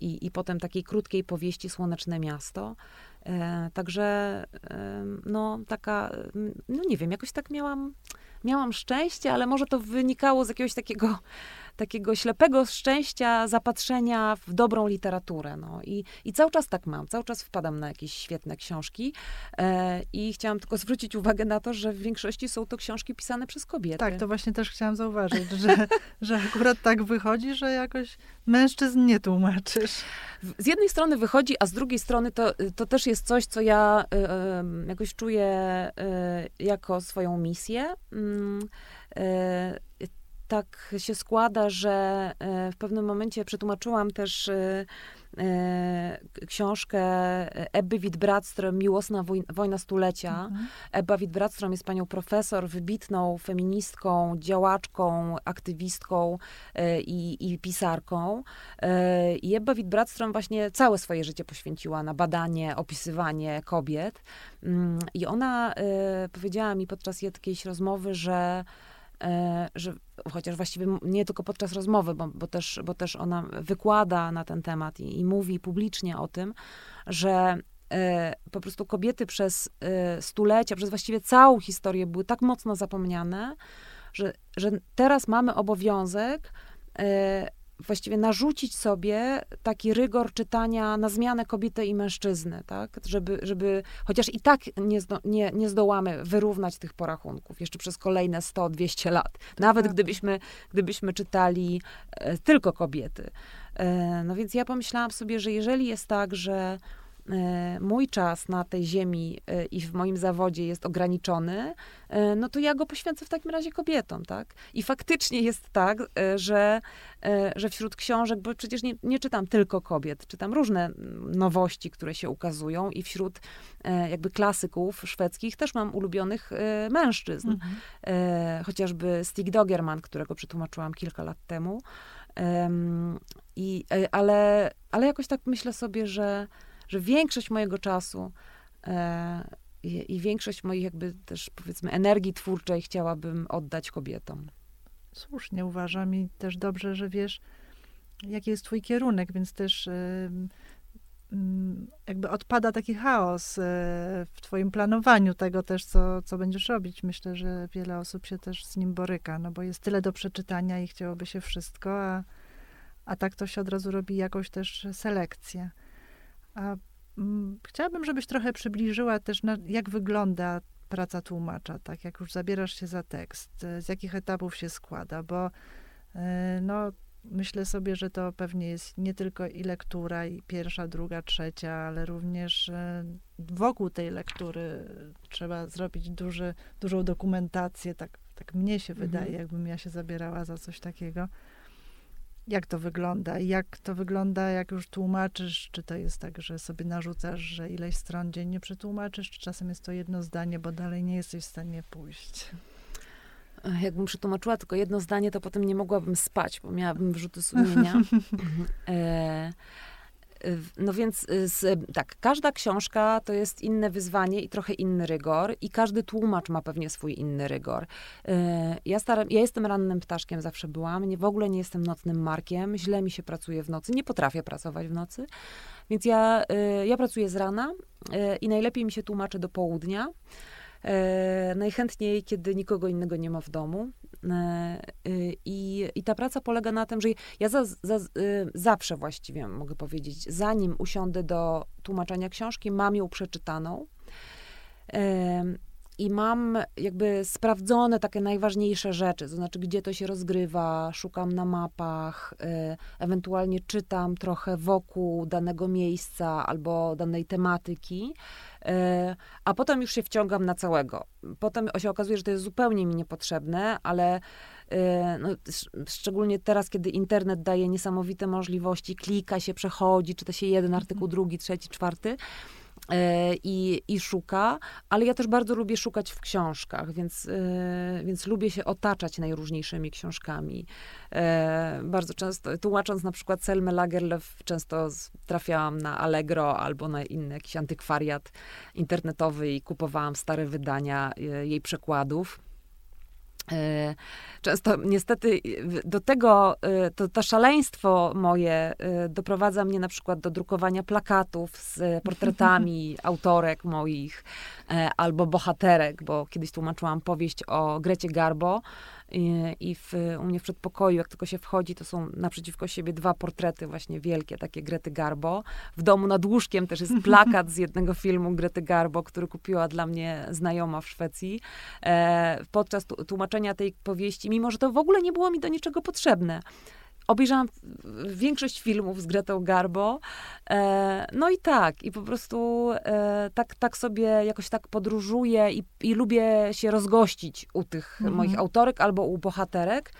i, i potem takiej krótkiej powieści Słoneczne Miasto. E, także no taka, no nie wiem, jakoś tak miałam, miałam szczęście, ale może to wynikało z jakiegoś takiego takiego ślepego szczęścia, zapatrzenia w dobrą literaturę. No. I, I cały czas tak mam, cały czas wpadam na jakieś świetne książki e, i chciałam tylko zwrócić uwagę na to, że w większości są to książki pisane przez kobiety. Tak, to właśnie też chciałam zauważyć, że, że akurat tak wychodzi, że jakoś mężczyzn nie tłumaczysz. Z jednej strony wychodzi, a z drugiej strony to, to też jest coś, co ja y, y, jakoś czuję y, jako swoją misję. Tak się składa, że w pewnym momencie przetłumaczyłam też E, książkę Ebby Witt-Bradström Miłosna wojna stulecia. Mhm. Ebba jest panią profesor, wybitną feministką, działaczką, aktywistką e, i, i pisarką. E, I Ebba Witt-Bradström właśnie całe swoje życie poświęciła na badanie, opisywanie kobiet. Mm, I ona powiedziała mi podczas jakiejś rozmowy, że E, że chociaż właściwie nie tylko podczas rozmowy, bo, bo, też, bo też ona wykłada na ten temat i, i mówi publicznie o tym, że e, po prostu kobiety przez e, stulecia, przez właściwie całą historię były tak mocno zapomniane, że, że teraz mamy obowiązek właściwie narzucić sobie taki rygor czytania na zmianę kobiety i mężczyzny, tak? Żeby, żeby chociaż i tak nie, zdo, nie, nie zdołamy wyrównać tych porachunków jeszcze przez kolejne 100-200 lat. Nawet tak. gdybyśmy, gdybyśmy czytali e, tylko kobiety. E, no więc ja pomyślałam sobie, że jeżeli jest tak, że mój czas na tej ziemi e, i w moim zawodzie jest ograniczony, e, no to ja go poświęcę w takim razie kobietom, tak? I faktycznie jest tak, że, że wśród książek, bo przecież nie, nie czytam tylko kobiet, czytam różne nowości, które się ukazują i wśród jakby klasyków szwedzkich też mam ulubionych mężczyzn. Mhm. Chociażby Stig Dogerman, którego przetłumaczyłam kilka lat temu. I, ale, ale jakoś tak myślę sobie, że że większość mojego czasu e, i, i, większość mojej jakby też powiedzmy energii twórczej chciałabym oddać kobietom. Słusznie uważam i też dobrze, że wiesz, jaki jest twój kierunek, więc też e, jakby odpada taki chaos e, w twoim planowaniu tego też, co, co będziesz robić. Myślę, że wiele osób się też z nim boryka, no bo jest tyle do przeczytania i chciałoby się wszystko, a, a tak to się od razu robi jakąś też selekcję. A mm, chciałabym, żebyś trochę przybliżyła też, na, jak wygląda praca tłumacza, tak jak już zabierasz się za tekst, z jakich etapów się składa, bo e, no, myślę sobie, że to pewnie jest nie tylko i lektura, i pierwsza, druga, trzecia, ale również e, wokół tej lektury trzeba zrobić duży, dużą dokumentację, tak, tak mnie się mhm. wydaje, jakbym ja się zabierała za coś takiego. Jak to wygląda? Jak to wygląda, jak już tłumaczysz? Czy to jest tak, że sobie narzucasz, że ileś stron dziennie przetłumaczysz, czy czasem jest to jedno zdanie, bo dalej nie jesteś w stanie pójść? Jakbym przetłumaczyła tylko jedno zdanie, to potem nie mogłabym spać, bo miałabym wyrzuty sumienia. e, no więc y, z, tak, każda książka to jest inne wyzwanie i trochę inny rygor i każdy tłumacz ma pewnie swój inny rygor. Y, ja, staram, ja jestem rannym ptaszkiem, zawsze byłam, nie, w ogóle nie jestem nocnym markiem, źle mi się pracuje w nocy, nie potrafię pracować w nocy, więc ja, y, ja pracuję z rana i najlepiej mi się tłumaczy do południa. Najchętniej, kiedy nikogo innego nie ma w domu. E, y, I, I ta praca polega na tym, że ja za, za, y, zawsze właściwie mogę powiedzieć, zanim usiądę do tłumaczenia książki, mam ją przeczytaną. E, I mam jakby sprawdzone takie najważniejsze rzeczy, to znaczy, gdzie to się rozgrywa, szukam na mapach, ewentualnie czytam trochę wokół danego miejsca albo danej tematyki. E, a potem już się wciągam na całego. Potem się okazuje, że to jest zupełnie mi niepotrzebne, ale e, no, szczególnie teraz, kiedy internet daje niesamowite możliwości, klika się, przechodzi, czyta się jeden artykuł, drugi, trzeci, czwarty, i, i szuka, ale ja też bardzo lubię szukać w książkach, więc, e, więc lubię się otaczać najróżniejszymi książkami. E, bardzo często, tłumacząc na przykład Selmę Lagerlöf, często trafiałam na Allegro albo na inny jakiś antykwariat internetowy i kupowałam stare wydania jej przekładów. E, często niestety do tego, e, to, to szaleństwo moje e, doprowadza mnie na przykład do drukowania plakatów z portretami autorek moich albo bohaterek, bo kiedyś tłumaczyłam powieść o Grecie Garbo i, w, u mnie w przedpokoju, jak tylko się wchodzi, to są naprzeciwko siebie dwa portrety właśnie wielkie, takie Grety Garbo. W domu nad łóżkiem też jest plakat z jednego filmu Grety Garbo, który kupiła dla mnie znajoma w Szwecji. E, podczas tłumaczenia tej powieści, mimo że to w ogóle nie było mi do niczego potrzebne obejrzałam większość filmów z Gretą Garbo. E, no i tak, i po prostu e, tak, tak sobie jakoś tak podróżuję i, i lubię się rozgościć u tych mhm. moich autorek albo u bohaterek.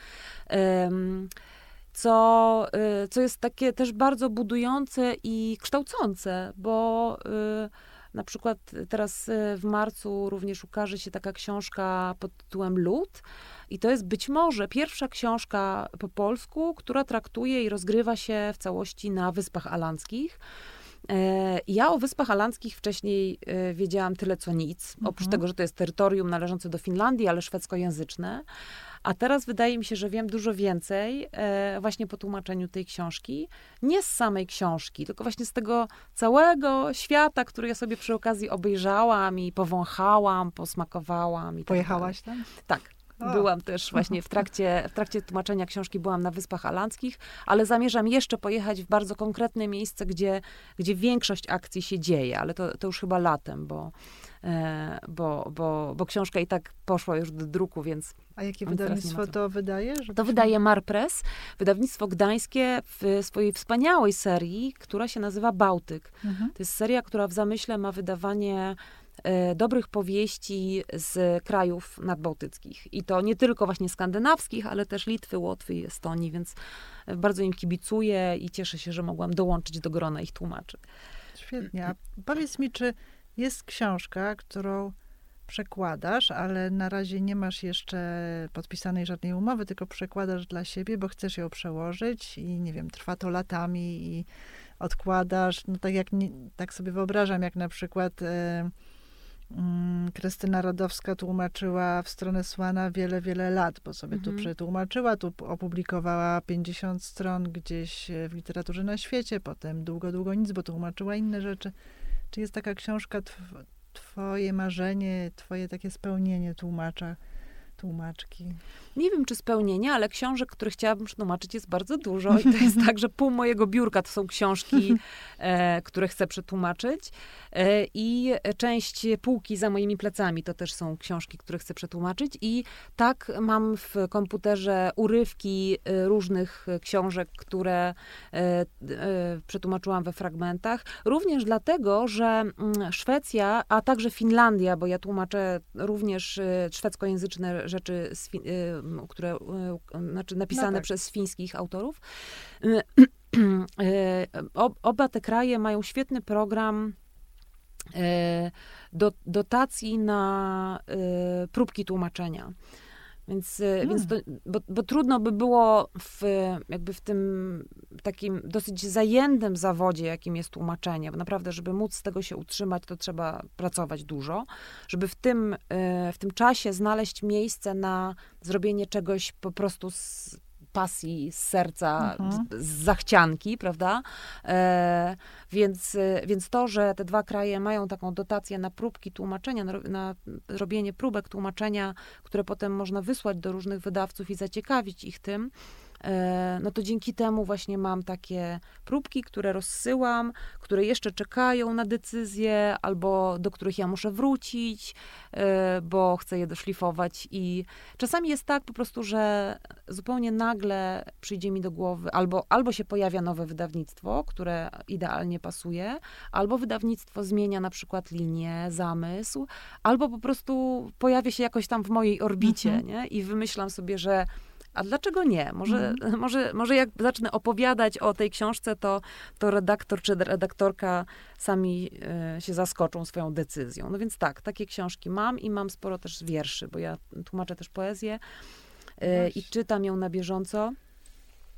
co, y, co jest takie też bardzo budujące i kształcące, bo y, na przykład teraz y, w marcu również ukaże się taka książka pod tytułem Lód. I to jest być może pierwsza książka po polsku, która traktuje i rozgrywa się w całości na Wyspach Alandzkich. E, ja o Wyspach Alandzkich wcześniej e, wiedziałam tyle co nic, mhm. oprócz tego, że to jest terytorium należące do Finlandii, ale szwedzkojęzyczne. A teraz wydaje mi się, że wiem dużo więcej e, właśnie po tłumaczeniu tej książki. Nie z samej książki, tylko właśnie z tego całego świata, który ja sobie przy okazji obejrzałam i powąchałam, posmakowałam. I tak Pojechałaś tak tam? Tak. Byłam też właśnie w trakcie, w trakcie tłumaczenia książki, byłam na Wyspach Alandzkich, ale zamierzam jeszcze pojechać w bardzo konkretne miejsce, gdzie, gdzie większość akcji się dzieje, ale to, to już chyba latem, bo, bo, bo, bo książka i tak poszła już do druku, więc... A jakie wydawnictwo to wydaje? To wydaje Marpress, wydawnictwo gdańskie w swojej wspaniałej serii, która się nazywa Bałtyk. Mhm. To jest seria, która w zamyśle ma wydawanie E, dobrych powieści z krajów nadbałtyckich. I to nie tylko właśnie skandynawskich, ale też Litwy, Łotwy i Estonii, więc bardzo im kibicuję i cieszę się, że mogłam dołączyć do grona ich tłumaczy. Świetnie. A powiedz mi, czy jest książka, którą przekładasz, ale na razie nie masz jeszcze podpisanej żadnej umowy, tylko przekładasz dla siebie, bo chcesz ją przełożyć i nie wiem, trwa to latami i odkładasz. No tak jak tak sobie wyobrażam, jak na przykład e, Mm, Krystyna Radowska tłumaczyła w stronę Słana wiele, wiele lat, bo sobie mhm. tu przetłumaczyła, tu opublikowała 50 stron gdzieś e, w literaturze na świecie, potem długo, długo nic, bo tłumaczyła inne rzeczy. Czy jest taka książka, twoje marzenie, twoje takie spełnienie tłumacza, tłumaczki? Nie wiem czy spełnienie, ale książek, które chciałabym przetłumaczyć jest bardzo dużo. I to jest tak, że pół mojego biurka to są książki, e, które chcę przetłumaczyć. E, i część półki za moimi plecami to też są książki, które chcę przetłumaczyć. I tak mam w komputerze urywki e, różnych książek, które e, e, przetłumaczyłam we fragmentach. Również dlatego, że mm, Szwecja, a także Finlandia, bo ja tłumaczę również e, szwedzkojęzyczne rzeczy z, które, znaczy napisane no tak. przez fińskich autorów. E, oba te kraje mają świetny program e, do, dotacji na e, próbki tłumaczenia. Więc, hmm. więc to, bo, bo, trudno by było w, jakby w tym takim dosyć zajętym zawodzie, jakim jest tłumaczenie, bo naprawdę, żeby móc z tego się utrzymać, to trzeba pracować dużo, żeby w tym, w tym czasie znaleźć miejsce na zrobienie czegoś po prostu z pasji, z serca, mhm. z, z zachcianki, prawda? E, więc, więc to, że te dwa kraje mają taką dotację na próbki tłumaczenia, na, na robienie próbek tłumaczenia, które potem można wysłać do różnych wydawców i zaciekawić ich tym, no to dzięki temu właśnie mam takie próbki, które rozsyłam, które jeszcze czekają na decyzję, albo do których ja muszę wrócić, e, bo chcę je doszlifować. I czasami jest tak po prostu, że zupełnie nagle przyjdzie mi do głowy, albo, albo się pojawia nowe wydawnictwo, które idealnie pasuje, albo wydawnictwo zmienia na przykład linię, zamysł, albo po prostu pojawia się jakoś tam w mojej orbicie, mhm. nie? I wymyślam sobie, że a dlaczego nie? Może, mhm. może, może jak zacznę opowiadać o tej książce, to, to redaktor czy redaktorka sami y, się zaskoczą swoją decyzją. No więc tak, takie książki mam i mam sporo też wierszy, bo ja tłumaczę też poezję y, i czytam ją na bieżąco.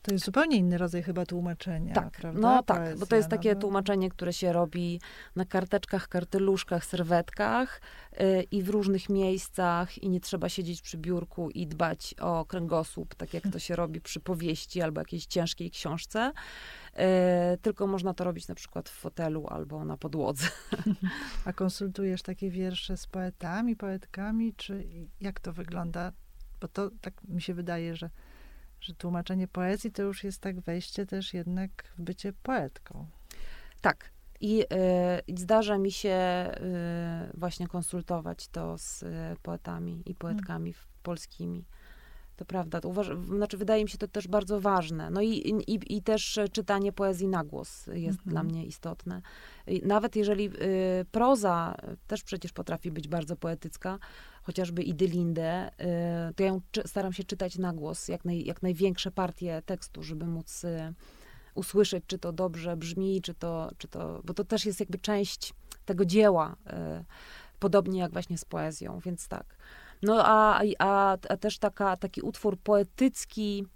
To jest zupełnie inny rodzaj chyba tłumaczenia, tak, prawda? No tak, Poezja, bo to jest takie no, tłumaczenie, które się robi na karteczkach, karteluszkach, serwetkach yy, i w różnych miejscach i nie trzeba siedzieć przy biurku i dbać o kręgosłup, tak jak to się robi przy powieści albo jakiejś ciężkiej książce. Yy, tylko można to robić na przykład w fotelu albo na podłodze. A konsultujesz takie wiersze z poetami, poetkami, czy jak to wygląda? Bo to tak mi się wydaje, że że tłumaczenie poezji to już jest tak wejście też jednak w bycie poetką. Tak. I y, zdarza mi się y, właśnie konsultować to z y, poetami i poetkami hmm. polskimi. To prawda. To uważ, znaczy, wydaje mi się to też bardzo ważne. No i, i, i też czytanie poezji na głos jest mhm. dla mnie istotne. Nawet jeżeli y, proza też przecież potrafi być bardzo poetycka, chociażby Idylindę, y, to ja ją czy, staram się czytać na głos, jak, naj, jak największe partie tekstu, żeby móc y, usłyszeć, czy to dobrze brzmi, czy to, czy to, bo to też jest jakby część tego dzieła, y, podobnie jak właśnie z poezją, więc tak. No a, a, a też taka, taki utwór poetycki,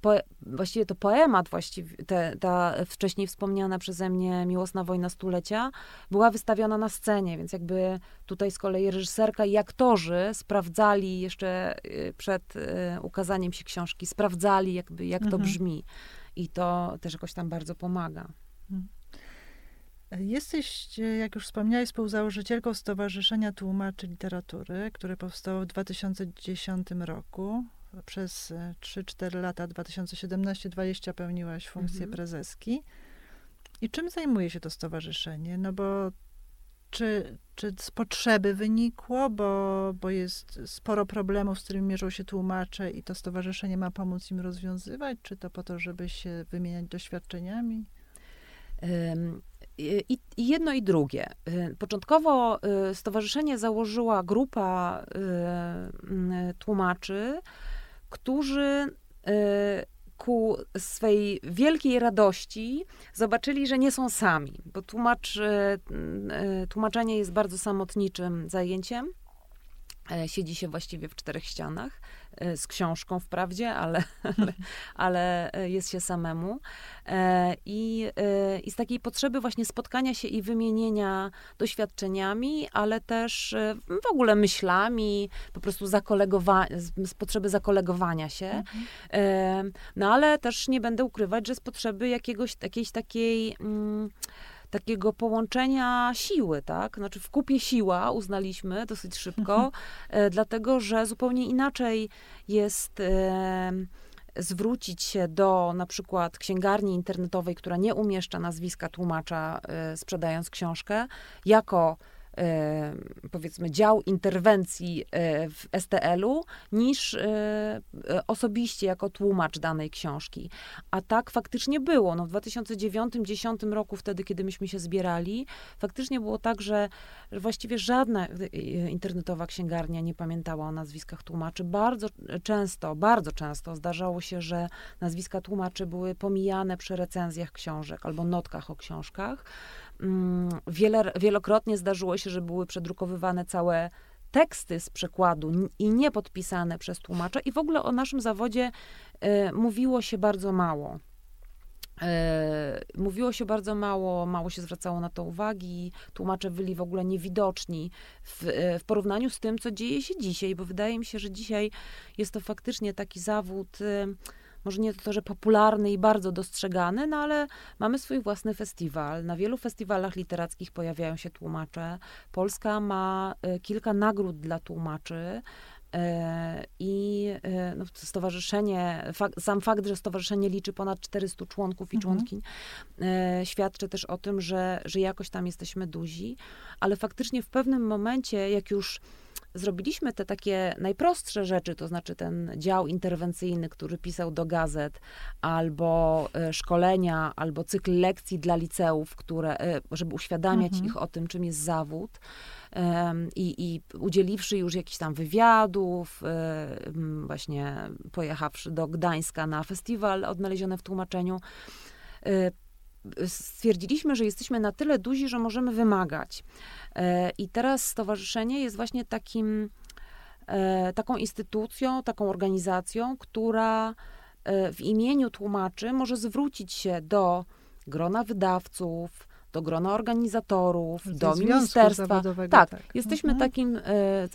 po, właściwie to poemat, właściwie te, ta wcześniej wspomniana przeze mnie Miłosna Wojna Stulecia, była wystawiona na scenie, więc jakby tutaj z kolei reżyserka i aktorzy sprawdzali jeszcze y, przed y, ukazaniem się książki, sprawdzali jakby, jak mhm. to brzmi. I to też jakoś tam bardzo pomaga. Jesteś, jak już wspomniałeś, współzałożycielką Stowarzyszenia Tłumaczy Literatury, które powstało w 2010 roku. Przez 3-4 lata, 2017-2020 pełniłaś funkcję mhm. prezeski. I czym zajmuje się to stowarzyszenie? No bo czy, czy z potrzeby wynikło, bo, bo jest sporo problemów, z którymi mierzą się tłumacze i to stowarzyszenie ma pomóc im rozwiązywać, czy to po to, żeby się wymieniać doświadczeniami? I, jedno i drugie. Y, początkowo y, stowarzyszenie założyła grupa y, tłumaczy, którzy ku swej wielkiej radości zobaczyli, że nie są sami, bo tłumacz, tłumaczenie jest bardzo samotniczym zajęciem. E, siedzi się właściwie w czterech ścianach. E, z książką wprawdzie, ale, ale, ale jest się samemu. E, I, e, I z takiej potrzeby właśnie spotkania się i wymienienia doświadczeniami, ale też w ogóle myślami, po prostu zakolegowa- z potrzeby zakolegowania się. Mhm. No ale też nie będę ukrywać, że z potrzeby jakiegoś, jakiejś takiej... Mm, takiego połączenia siły, tak? Znaczy w kupie siła uznaliśmy dosyć szybko, mhm. e, dlatego że zupełnie inaczej jest e, zwrócić się do na przykład księgarni internetowej, która nie umieszcza nazwiska tłumacza, e, sprzedając książkę, jako powiedzmy dział interwencji e, w STL-u niż e, osobiście jako tłumacz danej książki. A tak faktycznie było. No w 2009-2010 roku, wtedy, kiedy myśmy się zbierali, faktycznie było tak, że właściwie żadna internetowa księgarnia nie pamiętała o nazwiskach tłumaczy. Bardzo często, bardzo często zdarzało się, że nazwiska tłumaczy były pomijane przy recenzjach książek albo notkach o książkach. Mm, wiele, wielokrotnie zdarzyło się, że były przedrukowywane całe teksty z przekładu i nie podpisane przez tłumacza, i w ogóle o naszym zawodzie y, mówiło się bardzo mało. Y, mówiło się bardzo mało, mało się zwracało na to uwagi, tłumacze byli w ogóle niewidoczni w, w porównaniu z tym, co dzieje się dzisiaj, bo wydaje mi się, że dzisiaj jest to faktycznie taki zawód. Y, może nie to, że popularny i bardzo dostrzegany, no ale mamy swój własny festiwal. Na wielu festiwalach literackich pojawiają się tłumacze. Polska ma e, kilka nagród dla tłumaczy. E, I e, no, stowarzyszenie, sam fakt, że stowarzyszenie liczy ponad 400 członków i mhm. członkiń, świadczy też o tym, że, że jakoś tam jesteśmy duzi, ale faktycznie w pewnym momencie, jak już zrobiliśmy te takie najprostsze rzeczy, to znaczy ten dział interwencyjny, który pisał do gazet, albo e, szkolenia, albo cykl lekcji dla liceów, które, e, żeby uświadamiać mhm. ich o tym, czym jest zawód. I, I udzieliwszy już jakichś tam wywiadów, e, właśnie pojechawszy do Gdańska na festiwal odnaleziony w tłumaczeniu, stwierdziliśmy, że jesteśmy na tyle duzi, że możemy wymagać. E, I teraz stowarzyszenie jest właśnie takim, e, taką instytucją, taką organizacją, która e, w imieniu tłumaczy może zwrócić się do grona wydawców, do grona organizatorów, Ze do ministerstwa. Tak, tak, jesteśmy mhm. takim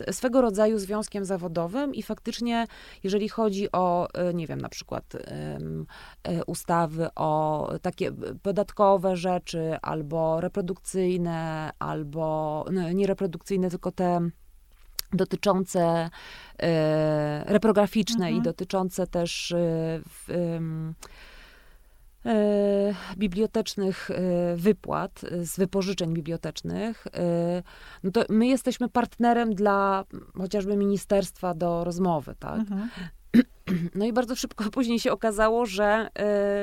e, swego rodzaju związkiem zawodowym i faktycznie, jeżeli chodzi o, e, nie wiem, na przykład e, ustawy o takie podatkowe rzeczy, albo reprodukcyjne, albo no, nie reprodukcyjne, tylko te dotyczące e, reprograficzne mhm. i dotyczące też e, w, bibliotecznych e, wypłat, e, z wypożyczeń bibliotecznych, no to my jesteśmy partnerem dla chociażby ministerstwa do rozmowy, tak? Mhm. No i bardzo szybko później się okazało, że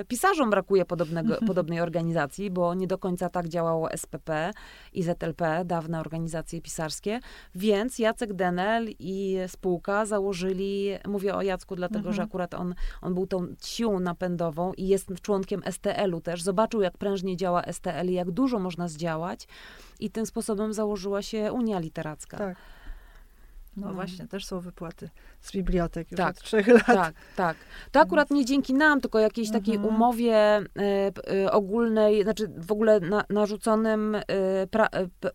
y, pisarzom brakuje podobnego, podobnej organizacji, bo nie do końca tak działało SPP i ZLP, dawne organizacje pisarskie. Więc Jacek Denel i spółka założyli, mówię o Jacku, dlatego mhm. że akurat on, on był tą siłą napędową i jest członkiem STL-u też. Zobaczył, jak prężnie działa STL i jak dużo można zdziałać. I tym sposobem założyła się Unia Literacka. Tak. No, no, właśnie, też są wypłaty z bibliotek już tak, od trzech lat. Tak, tak. To akurat nie dzięki nam, tylko jakiejś mhm. takiej umowie y, y, ogólnej, znaczy w ogóle na, narzuconym y, pra,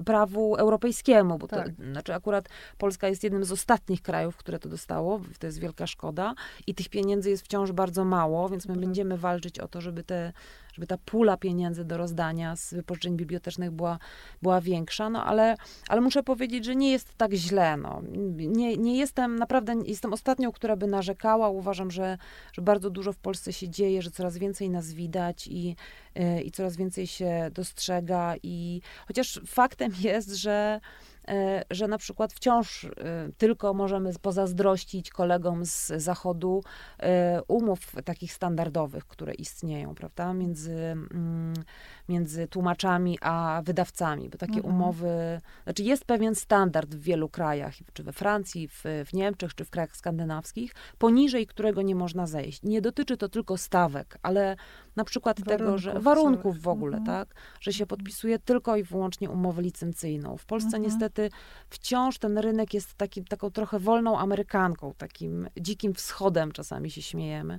prawu europejskiemu, bo tak. to, znaczy akurat Polska jest jednym z ostatnich krajów, które to dostało, to jest wielka szkoda i tych pieniędzy jest wciąż bardzo mało, więc my będziemy walczyć o to, żeby te żeby ta pula pieniędzy do rozdania z wypożyczeń bibliotecznych była, była większa, no ale, ale muszę powiedzieć, że nie jest tak źle, no. Nie, nie jestem, naprawdę jestem ostatnią, która by narzekała, uważam, że, że bardzo dużo w Polsce się dzieje, że coraz więcej nas widać i, yy, i coraz więcej się dostrzega. I chociaż faktem jest, że że na przykład wciąż e, tylko możemy pozazdrościć kolegom z Zachodu e, umów takich standardowych, które istnieją, prawda, między, mm, między tłumaczami a wydawcami, bo takie mhm. umowy, znaczy jest pewien standard w wielu krajach, czy we Francji, w, w Niemczech, czy w krajach skandynawskich, poniżej którego nie można zejść. Nie dotyczy to tylko stawek, ale na przykład warunków, tego, że warunków w ogóle, mhm. tak, że się podpisuje tylko i wyłącznie umowę licencyjną. W Polsce mhm. niestety wciąż ten rynek jest taki, taką trochę wolną Amerykanką, takim dzikim wschodem, czasami się śmiejemy,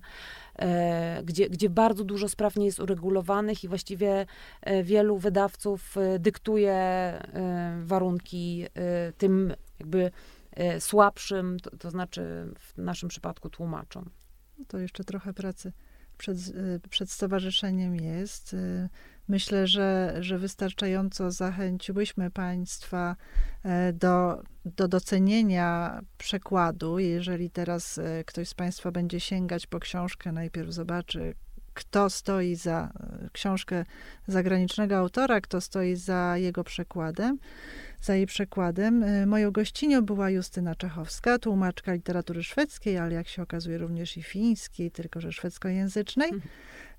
e, gdzie, gdzie bardzo dużo spraw nie jest uregulowanych i właściwie e, wielu wydawców e, dyktuje e, warunki e, tym jakby e, słabszym, to, to znaczy w naszym przypadku tłumaczom. To jeszcze trochę pracy przed, y, przed stowarzyszeniem jest. Y, myślę, że, że wystarczająco zachęciłyśmy Państwa e, do, do docenienia przekładu. Jeżeli teraz e, ktoś z Państwa będzie sięgać po książkę, najpierw zobaczy, kto stoi za e, książkę zagranicznego autora, kto stoi za jego przekładem, za jej przekładem. E, moją gościnią była Justyna Czechowska, tłumaczka literatury szwedzkiej, ale jak się okazuje również i fińskiej, tylko że szwedzkojęzycznej. Mhm.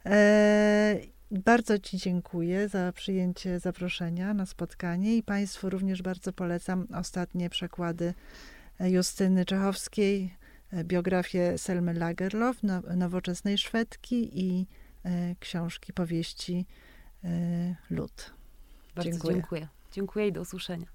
E, bardzo Ci dziękuję za przyjęcie zaproszenia na spotkanie i Państwu również bardzo polecam ostatnie przekłady Justyny Czechowskiej E, E, biografię Selmy Lagerlof, no, nowoczesnej Szwedki i e, książki, powieści e, Lud. Bardzo dziękuję. dziękuję. Dziękuję i do usłyszenia.